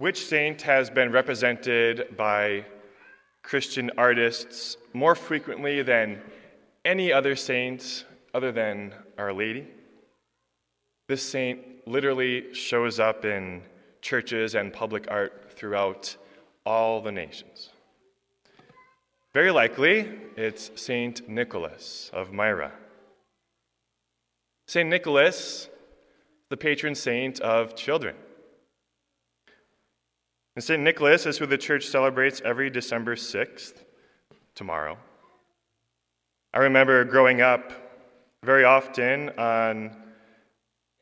Which saint has been represented by Christian artists more frequently than any other saint other than Our Lady? This saint literally shows up in churches and public art throughout all the nations. Very likely, it's Saint Nicholas of Myra. Saint Nicholas, the patron saint of children. And St. Nicholas is who the church celebrates every December 6th, tomorrow. I remember growing up very often on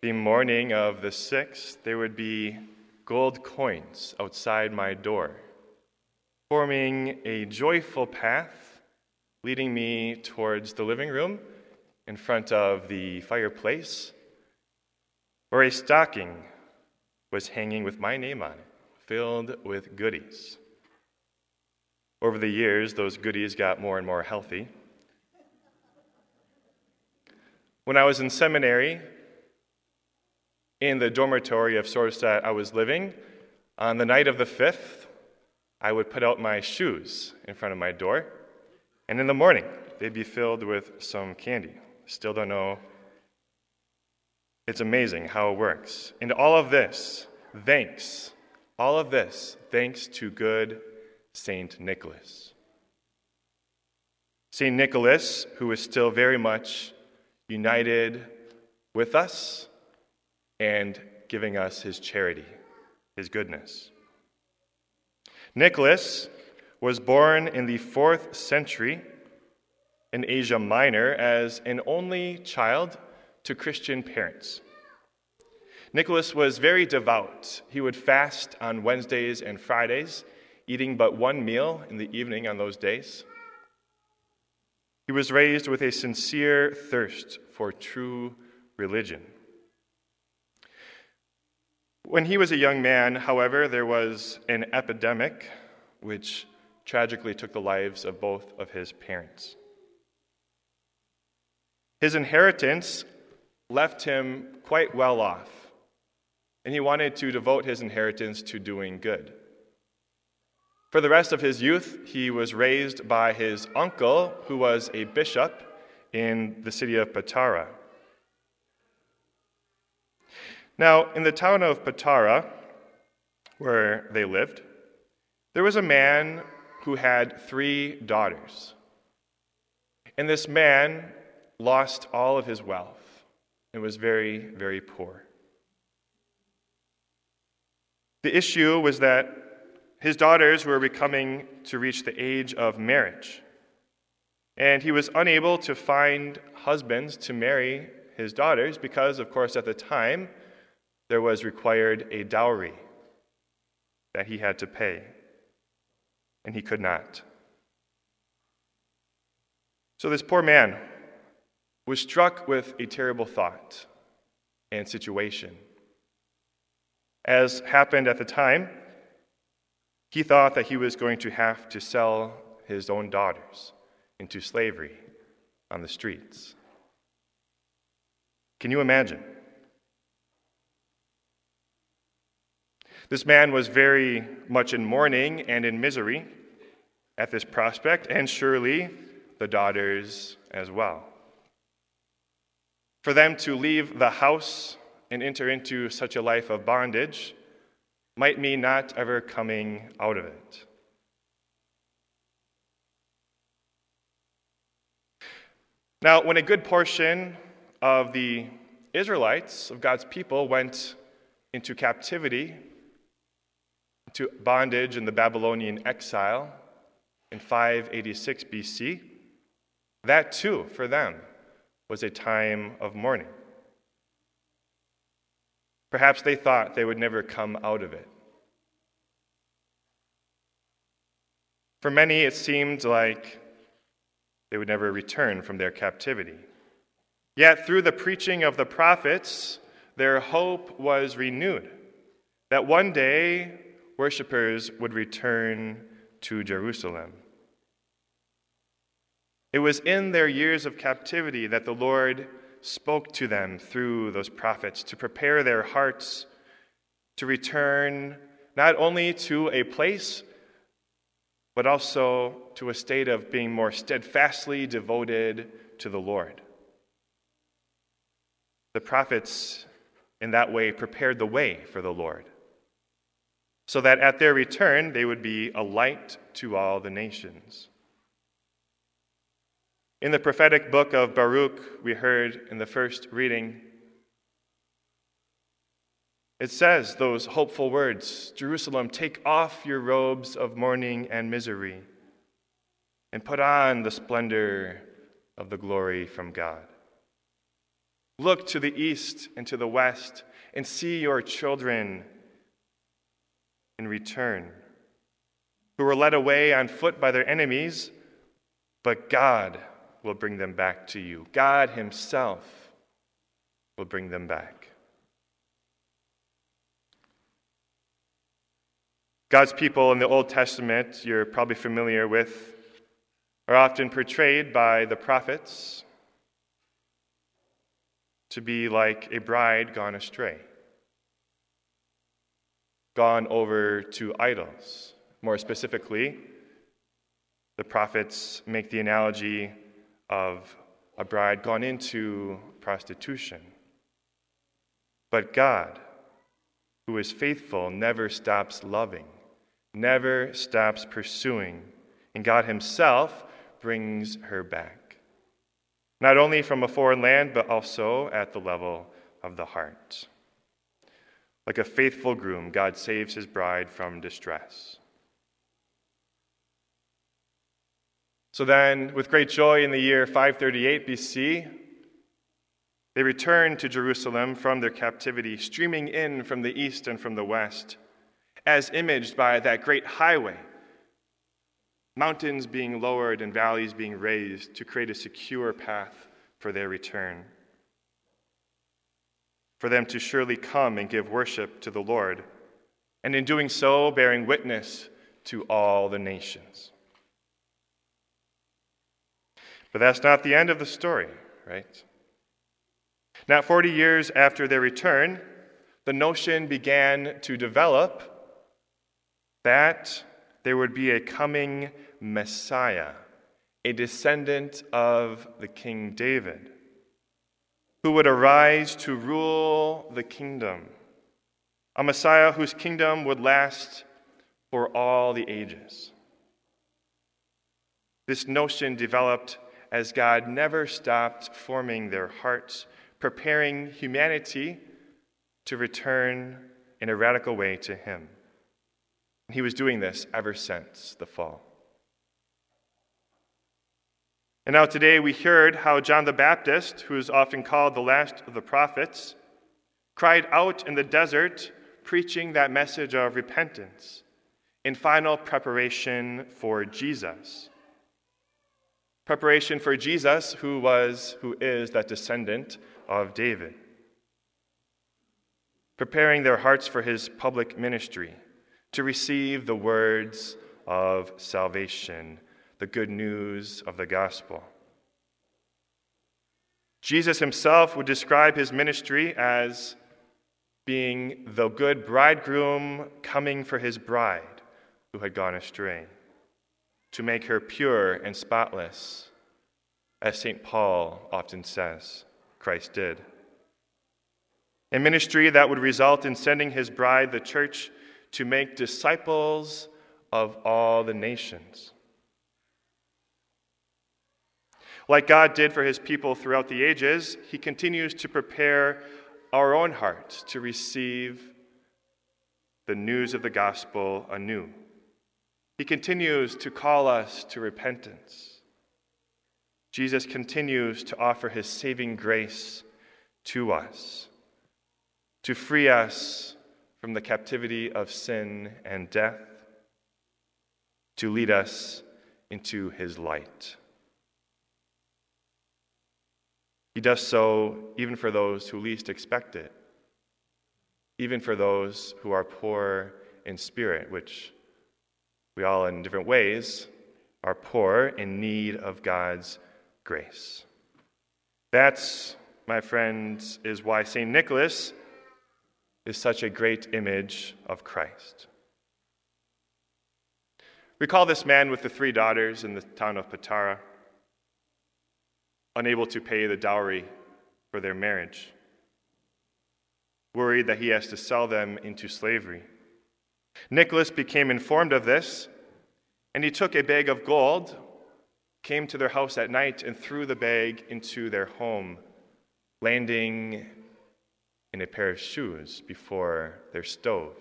the morning of the 6th, there would be gold coins outside my door, forming a joyful path leading me towards the living room in front of the fireplace, where a stocking was hanging with my name on it filled with goodies. Over the years, those goodies got more and more healthy. When I was in seminary, in the dormitory of sorts that I was living, on the night of the 5th, I would put out my shoes in front of my door, and in the morning, they'd be filled with some candy. Still don't know. It's amazing how it works. And all of this, thanks all of this thanks to good Saint Nicholas. Saint Nicholas, who is still very much united with us and giving us his charity, his goodness. Nicholas was born in the fourth century in Asia Minor as an only child to Christian parents. Nicholas was very devout. He would fast on Wednesdays and Fridays, eating but one meal in the evening on those days. He was raised with a sincere thirst for true religion. When he was a young man, however, there was an epidemic which tragically took the lives of both of his parents. His inheritance left him quite well off and he wanted to devote his inheritance to doing good. For the rest of his youth, he was raised by his uncle, who was a bishop in the city of Patara. Now, in the town of Patara, where they lived, there was a man who had three daughters. And this man lost all of his wealth and was very, very poor. The issue was that his daughters were becoming to reach the age of marriage. And he was unable to find husbands to marry his daughters because, of course, at the time, there was required a dowry that he had to pay, and he could not. So this poor man was struck with a terrible thought and situation. As happened at the time, he thought that he was going to have to sell his own daughters into slavery on the streets. Can you imagine? This man was very much in mourning and in misery at this prospect, and surely the daughters as well. For them to leave the house and enter into such a life of bondage might mean not ever coming out of it. Now, when a good portion of the Israelites, of God's people, went into captivity, into bondage in the Babylonian exile in 586 BC, that too, for them, was a time of mourning. Perhaps they thought they would never come out of it. For many, it seemed like they would never return from their captivity. Yet, through the preaching of the prophets, their hope was renewed that one day worshippers would return to Jerusalem. It was in their years of captivity that the Lord spoke to them through those prophets to prepare their hearts to return not only to a place, but also to a state of being more steadfastly devoted to the Lord. The prophets, in that way, prepared the way for the Lord, so that at their return they would be a light to all the nations. In the prophetic book of Baruch, we heard in the first reading, it says those hopeful words Jerusalem, take off your robes of mourning and misery, and put on the splendor of the glory from God. Look to the east and to the west and see your children in return, who were led away on foot by their enemies, but God will bring them back to you. God Himself will bring them back. God's people in the Old Testament, you're probably familiar with, are often portrayed by the prophets to be like a bride gone astray, gone over to idols. More specifically, the prophets make the analogy of a bride gone into prostitution. But God, who is faithful, never stops loving never stops pursuing, and God Himself brings her back. Not only from a foreign land, but also at the level of the heart. Like a faithful groom, God saves his bride from distress. So then, with great joy in the year 538 BC, they returned to Jerusalem from their captivity, streaming in from the east and from the west as imaged by that great highway. Mountains being lowered and valleys being raised to create a secure path for their return. For them to surely come and give worship to the Lord, and in doing so, bearing witness to all the nations. But that's not the end of the story, right? Not 40 years after their return, the notion began to develop that there would be a coming Messiah, a descendant of the King David, who would arise to rule the kingdom, a Messiah whose kingdom would last for all the ages. This notion developed as God never stopped forming their hearts, preparing humanity to return in a radical way to Him. He was doing this ever since the fall. And now today we heard how John the Baptist, who is often called the last of the prophets, cried out in the desert, preaching that message of repentance in final preparation for Jesus. Preparation for Jesus, who was, who is that descendant of David. Preparing their hearts for his public ministry to receive the words of salvation, the good news of the gospel. Jesus himself would describe his ministry as being the good bridegroom coming for his bride who had gone astray, to make her pure and spotless, as St. Paul often says Christ did. A ministry that would result in sending his bride, the church, to make disciples of all the nations. Like God did for his people throughout the ages, he continues to prepare our own hearts to receive the news of the gospel anew. He continues to call us to repentance. Jesus continues to offer his saving grace to us, to free us from the captivity of sin and death to lead us into his light. He does so even for those who least expect it, even for those who are poor in spirit, which we all, in different ways, are poor in need of God's grace. That's, my friends, is why St. Nicholas is such a great image of Christ. Recall this man with the three daughters in the town of Patara, unable to pay the dowry for their marriage, worried that he has to sell them into slavery. Nicholas became informed of this, and he took a bag of gold, came to their house at night, and threw the bag into their home, landing in a pair of shoes before their stove.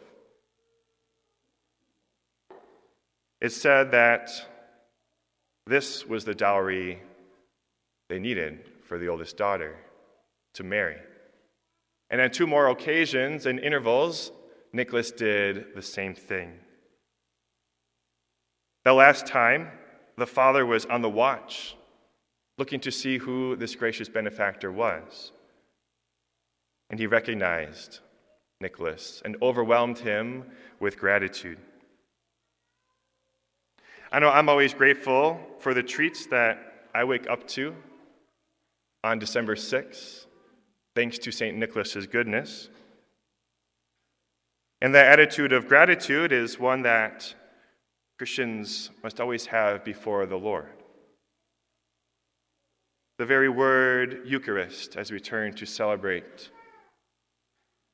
It said that this was the dowry they needed for the oldest daughter to marry. And on two more occasions and intervals, Nicholas did the same thing. The last time, the father was on the watch, looking to see who this gracious benefactor was. And he recognized Nicholas and overwhelmed him with gratitude. I know I'm always grateful for the treats that I wake up to on December 6th, thanks to St. Nicholas's goodness. And that attitude of gratitude is one that Christians must always have before the Lord. The very word Eucharist, as we turn to celebrate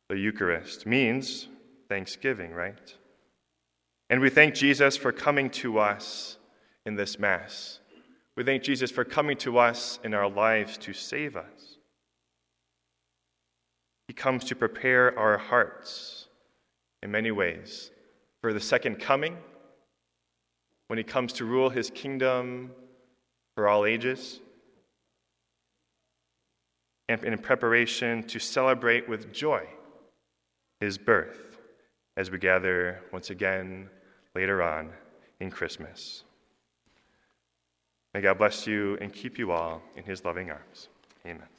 the Eucharist, means thanksgiving, right? And we thank Jesus for coming to us in this Mass. We thank Jesus for coming to us in our lives to save us. He comes to prepare our hearts in many ways for the second coming, when he comes to rule his kingdom for all ages, and in preparation to celebrate with joy his birth as we gather once again later on in Christmas. May God bless you and keep you all in his loving arms. Amen.